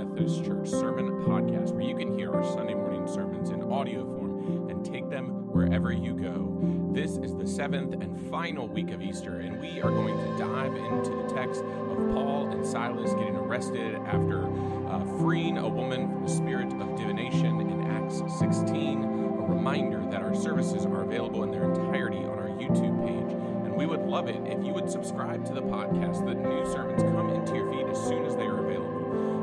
Methodist Church Sermon Podcast, where you can hear our Sunday morning sermons in audio form and take them wherever you go. This is the seventh and final week of Easter, and we are going to dive into the text of Paul and Silas getting arrested after uh, freeing a woman from the spirit of divination in Acts 16. A reminder that our services are available in their entirety on our YouTube page. And we would love it if you would subscribe to the podcast that new sermons come into your feed as soon as they are available.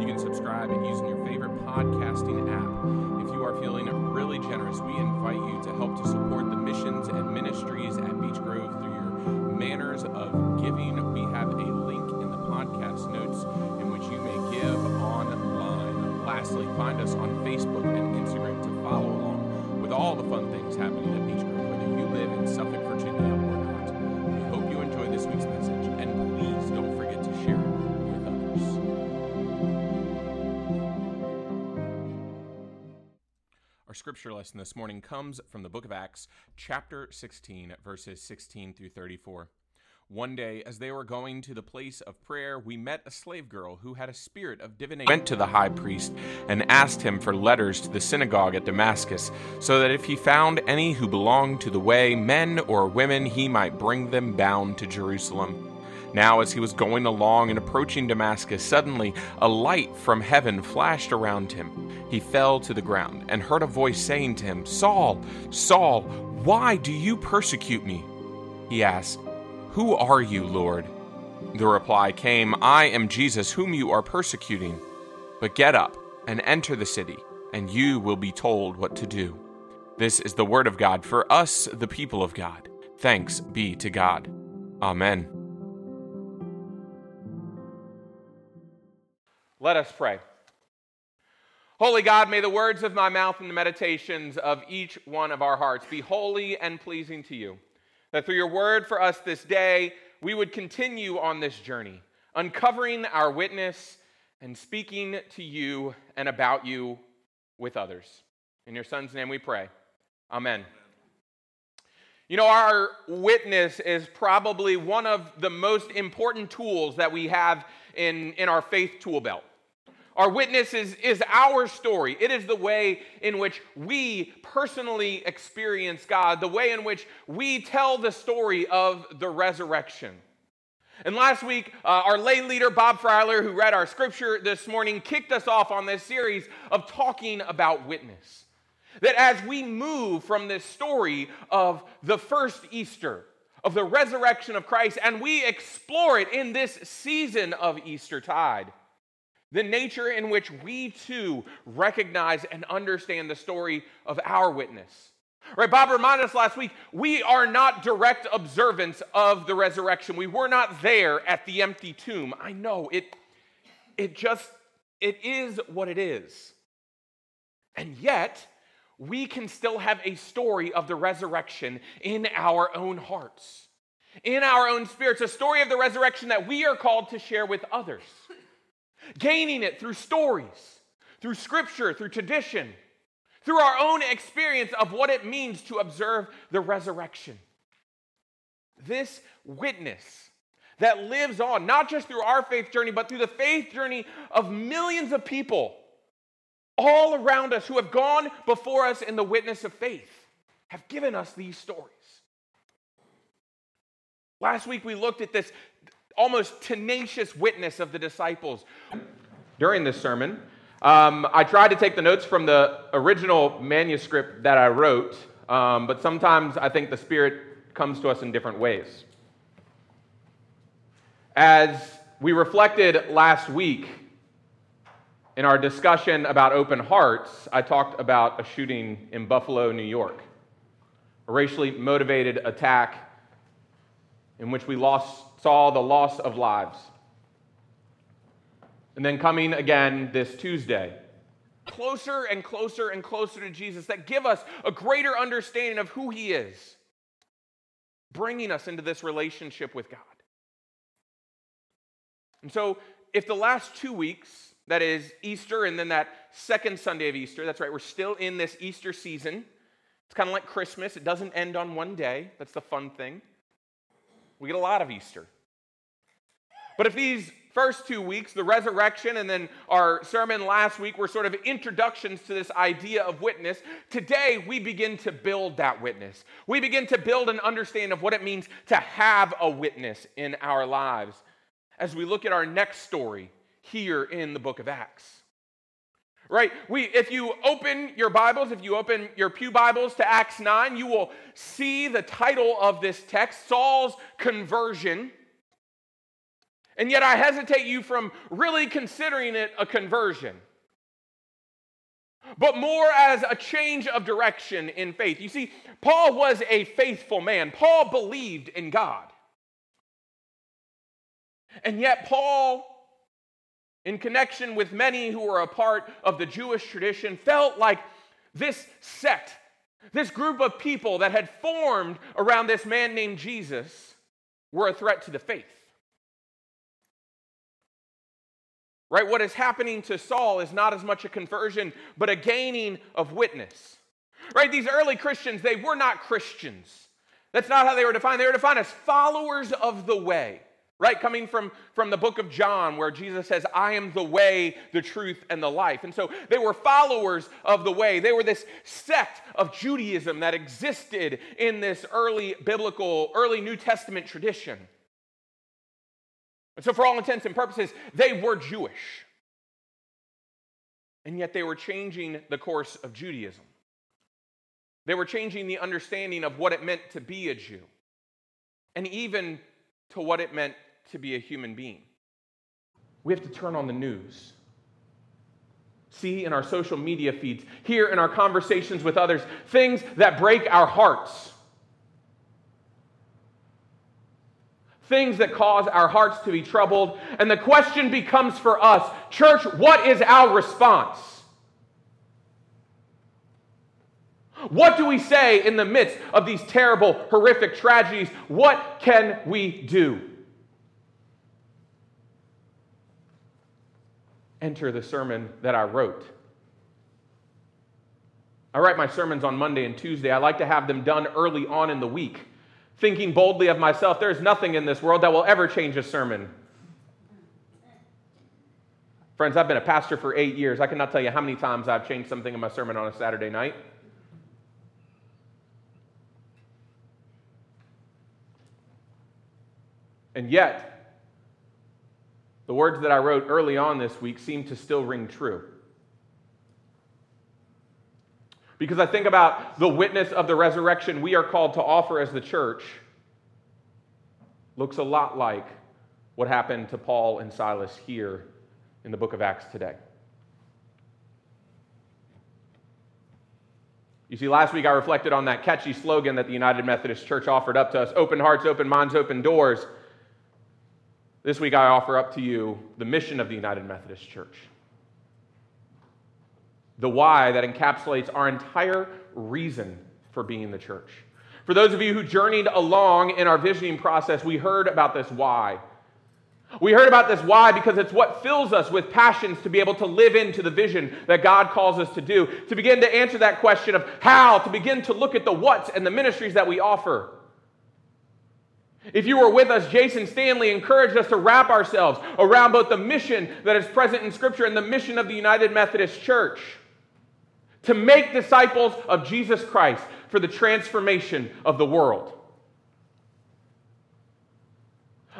You can subscribe using your favorite podcasting app. If you are feeling really generous, we invite you to help to support the missions and ministries at Beech Grove through your manners of giving. We have a link in the podcast notes in which you may give online. Lastly, find us on Facebook scripture lesson this morning comes from the book of Acts, chapter 16, verses 16 through 34. One day, as they were going to the place of prayer, we met a slave girl who had a spirit of divination. Went to the high priest and asked him for letters to the synagogue at Damascus, so that if he found any who belonged to the way, men or women, he might bring them bound to Jerusalem. Now, as he was going along and approaching Damascus, suddenly a light from heaven flashed around him. He fell to the ground and heard a voice saying to him, Saul, Saul, why do you persecute me? He asked, Who are you, Lord? The reply came, I am Jesus, whom you are persecuting. But get up and enter the city, and you will be told what to do. This is the word of God for us, the people of God. Thanks be to God. Amen. Let us pray. Holy God, may the words of my mouth and the meditations of each one of our hearts be holy and pleasing to you. That through your word for us this day, we would continue on this journey, uncovering our witness and speaking to you and about you with others. In your son's name we pray. Amen. You know, our witness is probably one of the most important tools that we have in, in our faith tool belt. Our witness is, is our story. It is the way in which we personally experience God, the way in which we tell the story of the resurrection. And last week, uh, our lay leader, Bob Freiler, who read our scripture this morning, kicked us off on this series of talking about witness. That as we move from this story of the first Easter, of the resurrection of Christ, and we explore it in this season of Eastertide, the nature in which we too recognize and understand the story of our witness. Right, Bob reminded us last week, we are not direct observance of the resurrection. We were not there at the empty tomb. I know it it just it is what it is. And yet, we can still have a story of the resurrection in our own hearts, in our own spirits, a story of the resurrection that we are called to share with others gaining it through stories, through scripture, through tradition, through our own experience of what it means to observe the resurrection. This witness that lives on, not just through our faith journey, but through the faith journey of millions of people all around us who have gone before us in the witness of faith, have given us these stories. Last week we looked at this almost tenacious witness of the disciples. During this sermon, um, I tried to take the notes from the original manuscript that I wrote, um, but sometimes I think the Spirit comes to us in different ways. As we reflected last week in our discussion about open hearts, I talked about a shooting in Buffalo, New York, a racially motivated attack in which we lost, saw the loss of lives. And then coming again this Tuesday, closer and closer and closer to Jesus that give us a greater understanding of who He is, bringing us into this relationship with God. And so, if the last two weeks, that is Easter and then that second Sunday of Easter, that's right, we're still in this Easter season. It's kind of like Christmas, it doesn't end on one day. That's the fun thing. We get a lot of Easter. But if these first two weeks, the resurrection, and then our sermon last week were sort of introductions to this idea of witness. Today, we begin to build that witness. We begin to build an understanding of what it means to have a witness in our lives as we look at our next story here in the book of Acts. Right? We if you open your Bibles, if you open your Pew Bibles to Acts 9, you will see the title of this text, Saul's conversion. And yet I hesitate you from really considering it a conversion, but more as a change of direction in faith. You see, Paul was a faithful man, Paul believed in God. And yet, Paul, in connection with many who were a part of the Jewish tradition, felt like this sect, this group of people that had formed around this man named Jesus, were a threat to the faith. Right? What is happening to Saul is not as much a conversion, but a gaining of witness. Right? These early Christians, they were not Christians. That's not how they were defined. They were defined as followers of the way. Right? Coming from, from the book of John, where Jesus says, I am the way, the truth, and the life. And so they were followers of the way. They were this sect of Judaism that existed in this early biblical, early New Testament tradition. And so, for all intents and purposes, they were Jewish. And yet, they were changing the course of Judaism. They were changing the understanding of what it meant to be a Jew, and even to what it meant to be a human being. We have to turn on the news. See in our social media feeds, hear in our conversations with others, things that break our hearts. things that cause our hearts to be troubled. And the question becomes for us, church, what is our response? What do we say in the midst of these terrible, horrific tragedies? What can we do? Enter the sermon that I wrote. I write my sermons on Monday and Tuesday. I like to have them done early on in the week thinking boldly of myself, there's nothing in this world that will ever change a sermon. Friends, I've been a pastor for eight years. I cannot tell you how many times I've changed something in my sermon on a Saturday night. And yet, the words that I wrote early on this week seem to still ring true. Because I think about the witness of the resurrection we are called to offer as the church looks a lot like what happened to Paul and Silas here in the book of Acts today. You see, last week I reflected on that catchy slogan that the United Methodist Church offered up to us open hearts, open minds, open doors. This week I offer up to you the mission of the United Methodist Church the why that encapsulates our entire reason for being the church. For those of you who journeyed along in our visioning process, we heard about this why. We heard about this why because it's what fills us with passions to be able to live into the vision that God calls us to do, to begin to answer that question of how, to begin to look at the what's and the ministries that we offer. If you were with us, Jason Stanley encouraged us to wrap ourselves around both the mission that is present in Scripture and the mission of the United Methodist Church to make disciples of Jesus Christ for the transformation of the world.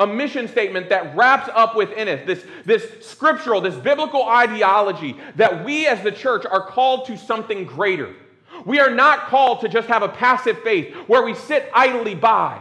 A mission statement that wraps up within it this, this scriptural, this biblical ideology that we as the church are called to something greater. We are not called to just have a passive faith where we sit idly by,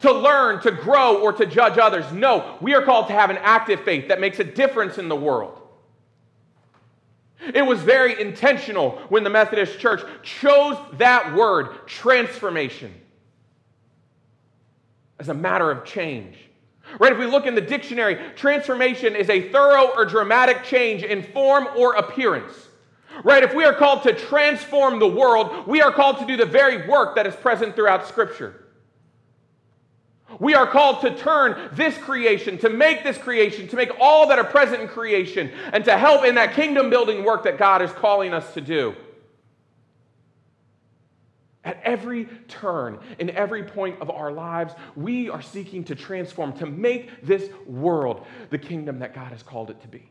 to learn, to grow, or to judge others. No, we are called to have an active faith that makes a difference in the world. It was very intentional when the Methodist Church chose that word, transformation, as a matter of change. Right? If we look in the dictionary, transformation is a thorough or dramatic change in form or appearance. Right? If we are called to transform the world, we are called to do the very work that is present throughout Scripture. We are called to turn this creation, to make this creation, to make all that are present in creation, and to help in that kingdom building work that God is calling us to do. At every turn, in every point of our lives, we are seeking to transform, to make this world the kingdom that God has called it to be.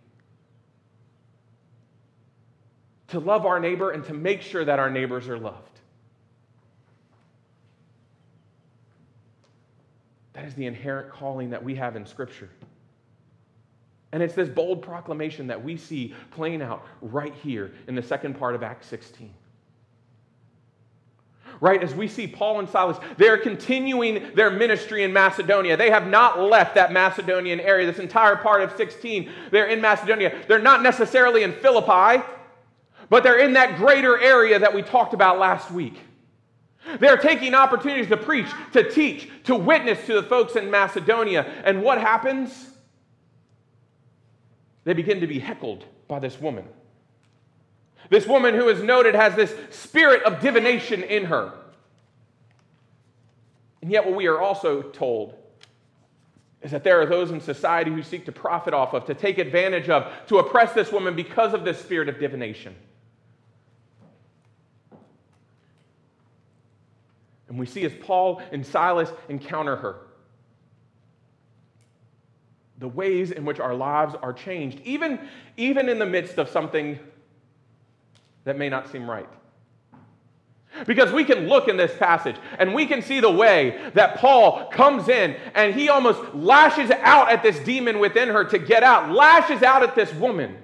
To love our neighbor and to make sure that our neighbors are loved. That is the inherent calling that we have in Scripture. And it's this bold proclamation that we see playing out right here in the second part of Acts 16 right? As we see Paul and Silas, they're continuing their ministry in Macedonia. They have not left that Macedonian area, this entire part of 16. They're in Macedonia. They're not necessarily in Philippi, but they're in that greater area that we talked about last week. They're taking opportunities to preach, to teach, to witness to the folks in Macedonia. And what happens? They begin to be heckled by this woman. This woman who is noted has this spirit of divination in her. And yet, what we are also told is that there are those in society who seek to profit off of, to take advantage of, to oppress this woman because of this spirit of divination. And we see as Paul and Silas encounter her, the ways in which our lives are changed, even, even in the midst of something that may not seem right. Because we can look in this passage and we can see the way that Paul comes in and he almost lashes out at this demon within her to get out, lashes out at this woman.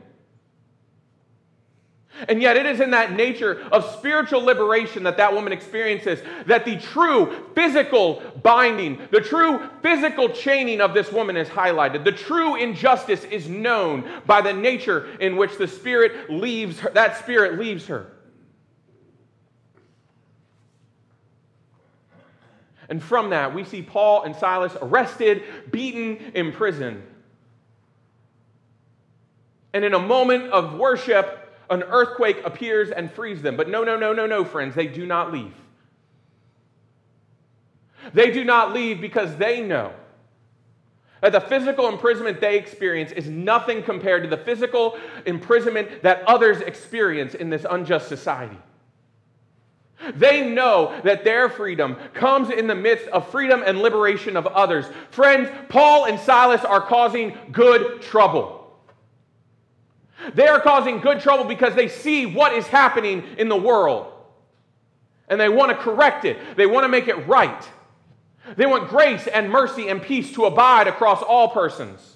And yet, it is in that nature of spiritual liberation that that woman experiences that the true physical binding, the true physical chaining of this woman is highlighted. The true injustice is known by the nature in which the spirit leaves her, that spirit leaves her. And from that, we see Paul and Silas arrested, beaten, imprisoned. And in a moment of worship, an earthquake appears and frees them. But no, no, no, no, no, friends, they do not leave. They do not leave because they know that the physical imprisonment they experience is nothing compared to the physical imprisonment that others experience in this unjust society. They know that their freedom comes in the midst of freedom and liberation of others. Friends, Paul and Silas are causing good trouble. They are causing good trouble because they see what is happening in the world. And they want to correct it, they want to make it right. They want grace and mercy and peace to abide across all persons.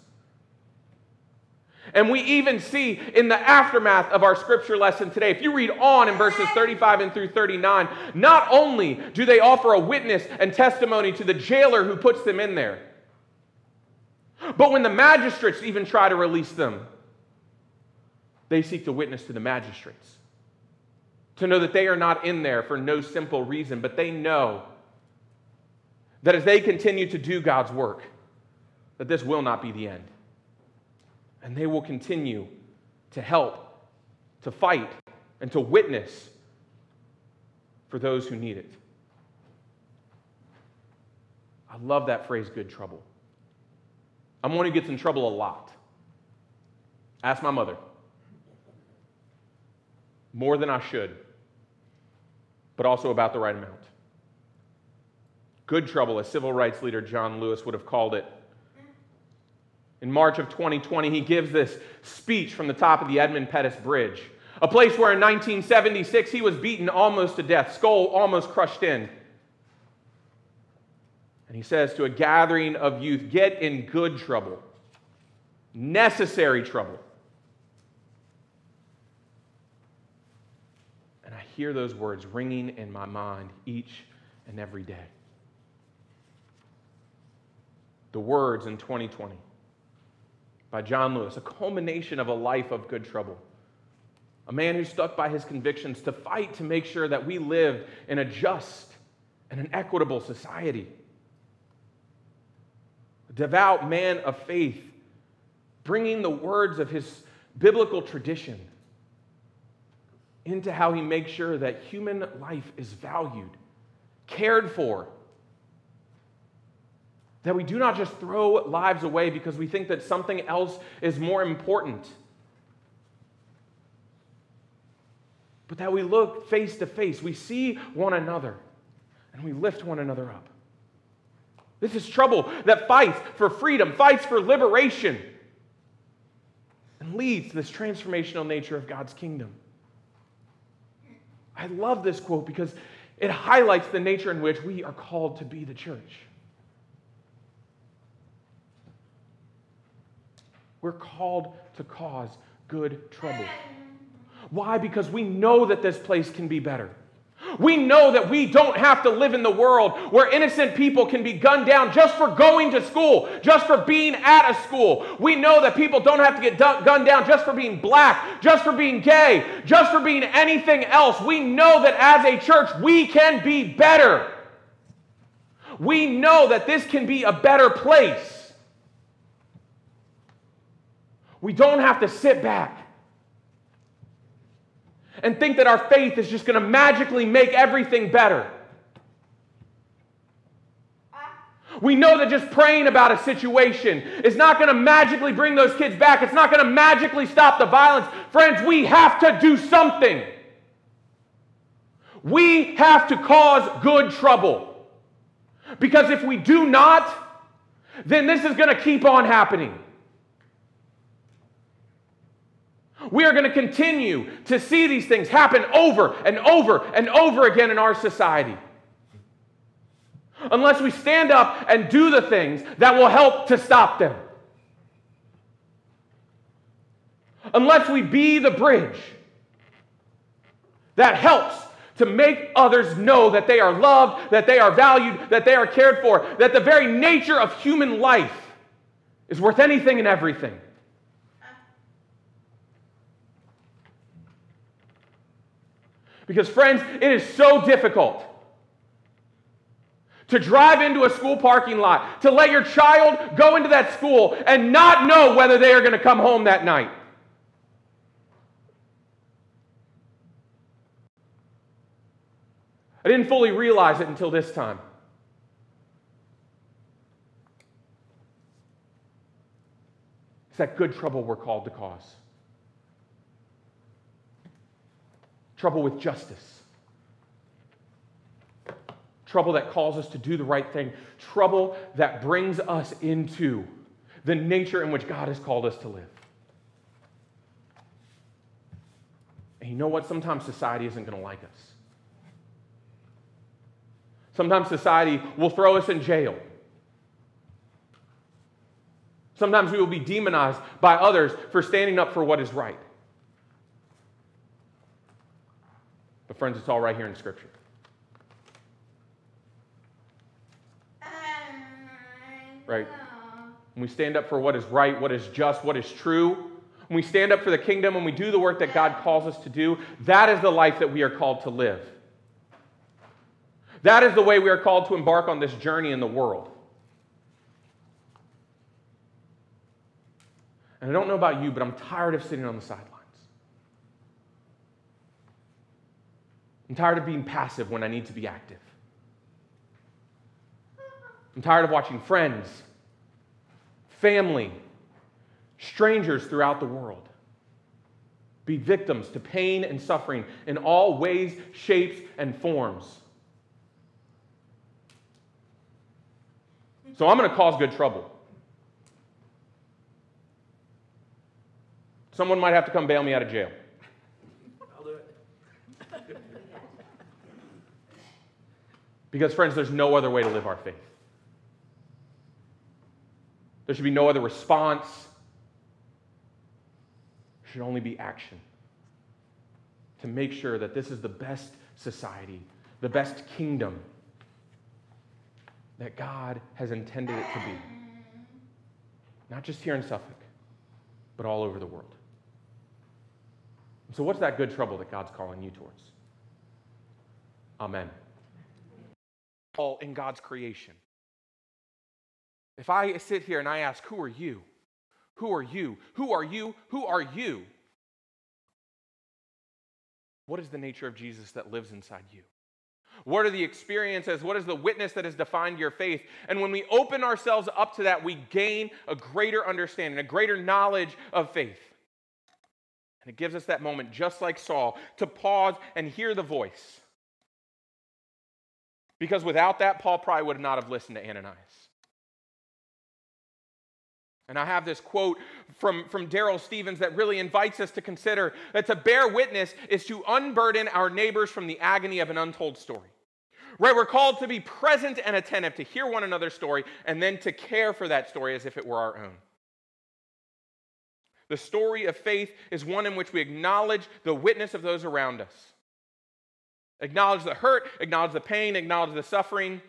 And we even see in the aftermath of our scripture lesson today, if you read on in verses 35 and through 39, not only do they offer a witness and testimony to the jailer who puts them in there, but when the magistrates even try to release them, they seek to witness to the magistrates. To know that they are not in there for no simple reason, but they know that as they continue to do God's work, that this will not be the end. And they will continue to help, to fight, and to witness for those who need it. I love that phrase, good trouble. I'm one who gets in trouble a lot. Ask my mother more than I should, but also about the right amount. Good trouble, as civil rights leader John Lewis would have called it. In March of 2020, he gives this speech from the top of the Edmund Pettus Bridge, a place where in 1976 he was beaten almost to death, skull almost crushed in. And he says to a gathering of youth, Get in good trouble, necessary trouble. Hear those words ringing in my mind each and every day. The words in 2020 by John Lewis, a culmination of a life of good trouble. A man who stuck by his convictions to fight to make sure that we live in a just and an equitable society. A devout man of faith, bringing the words of his biblical tradition into how he makes sure that human life is valued, cared for. That we do not just throw lives away because we think that something else is more important. But that we look face to face. We see one another and we lift one another up. This is trouble that fights for freedom, fights for liberation, and leads to this transformational nature of God's kingdom. I love this quote because it highlights the nature in which we are called to be the church. We're called to cause good trouble. Why? Because we know that this place can be better. We know that we don't have to live in the world where innocent people can be gunned down just for going to school, just for being at a school. We know that people don't have to get gunned down just for being black, just for being gay, just for being anything else. We know that as a church, we can be better. We know that this can be a better place. We don't have to sit back and think that our faith is just going to magically make everything better. We know that just praying about a situation is not going to magically bring those kids back. It's not going to magically stop the violence. Friends, we have to do something. We have to cause good trouble. Because if we do not, then this is going to keep on happening. We are going to continue to see these things happen over and over and over again in our society. Unless we stand up and do the things that will help to stop them. Unless we be the bridge that helps to make others know that they are loved, that they are valued, that they are cared for, that the very nature of human life is worth anything and everything. Because, friends, it is so difficult to drive into a school parking lot, to let your child go into that school and not know whether they are going to come home that night. I didn't fully realize it until this time. It's that good trouble we're called to cause. Trouble with justice, trouble that calls us to do the right thing, trouble that brings us into the nature in which God has called us to live. And you know what? Sometimes society isn't going to like us. Sometimes society will throw us in jail. Sometimes we will be demonized by others for standing up for what is right. Friends, it's all right here in Scripture. Um, right? When we stand up for what is right, what is just, what is true, when we stand up for the kingdom, when we do the work that God calls us to do, that is the life that we are called to live. That is the way we are called to embark on this journey in the world. And I don't know about you, but I'm tired of sitting on the sidelines. I'm tired of being passive when I need to be active. I'm tired of watching friends, family, strangers throughout the world be victims to pain and suffering in all ways, shapes, and forms. So I'm going to cause good trouble. Someone might have to come bail me out of jail. Because, friends, there's no other way to live our faith. There should be no other response. There should only be action to make sure that this is the best society, the best kingdom that God has intended it to be. Not just here in Suffolk, but all over the world. So, what's that good trouble that God's calling you towards? Amen all in God's creation. If I sit here and I ask, Who are you? Who are you? Who are you? Who are you? What is the nature of Jesus that lives inside you? What are the experiences? What is the witness that has defined your faith? And when we open ourselves up to that, we gain a greater understanding, a greater knowledge of faith. And it gives us that moment, just like Saul, to pause and hear the voice. Because without that, Paul probably would not have listened to Ananias. And I have this quote from, from Daryl Stevens that really invites us to consider that to bear witness is to unburden our neighbors from the agony of an untold story. Right? We're called to be present and attentive, to hear one another's story, and then to care for that story as if it were our own. The story of faith is one in which we acknowledge the witness of those around us. Acknowledge the hurt, acknowledge the pain, acknowledge the suffering,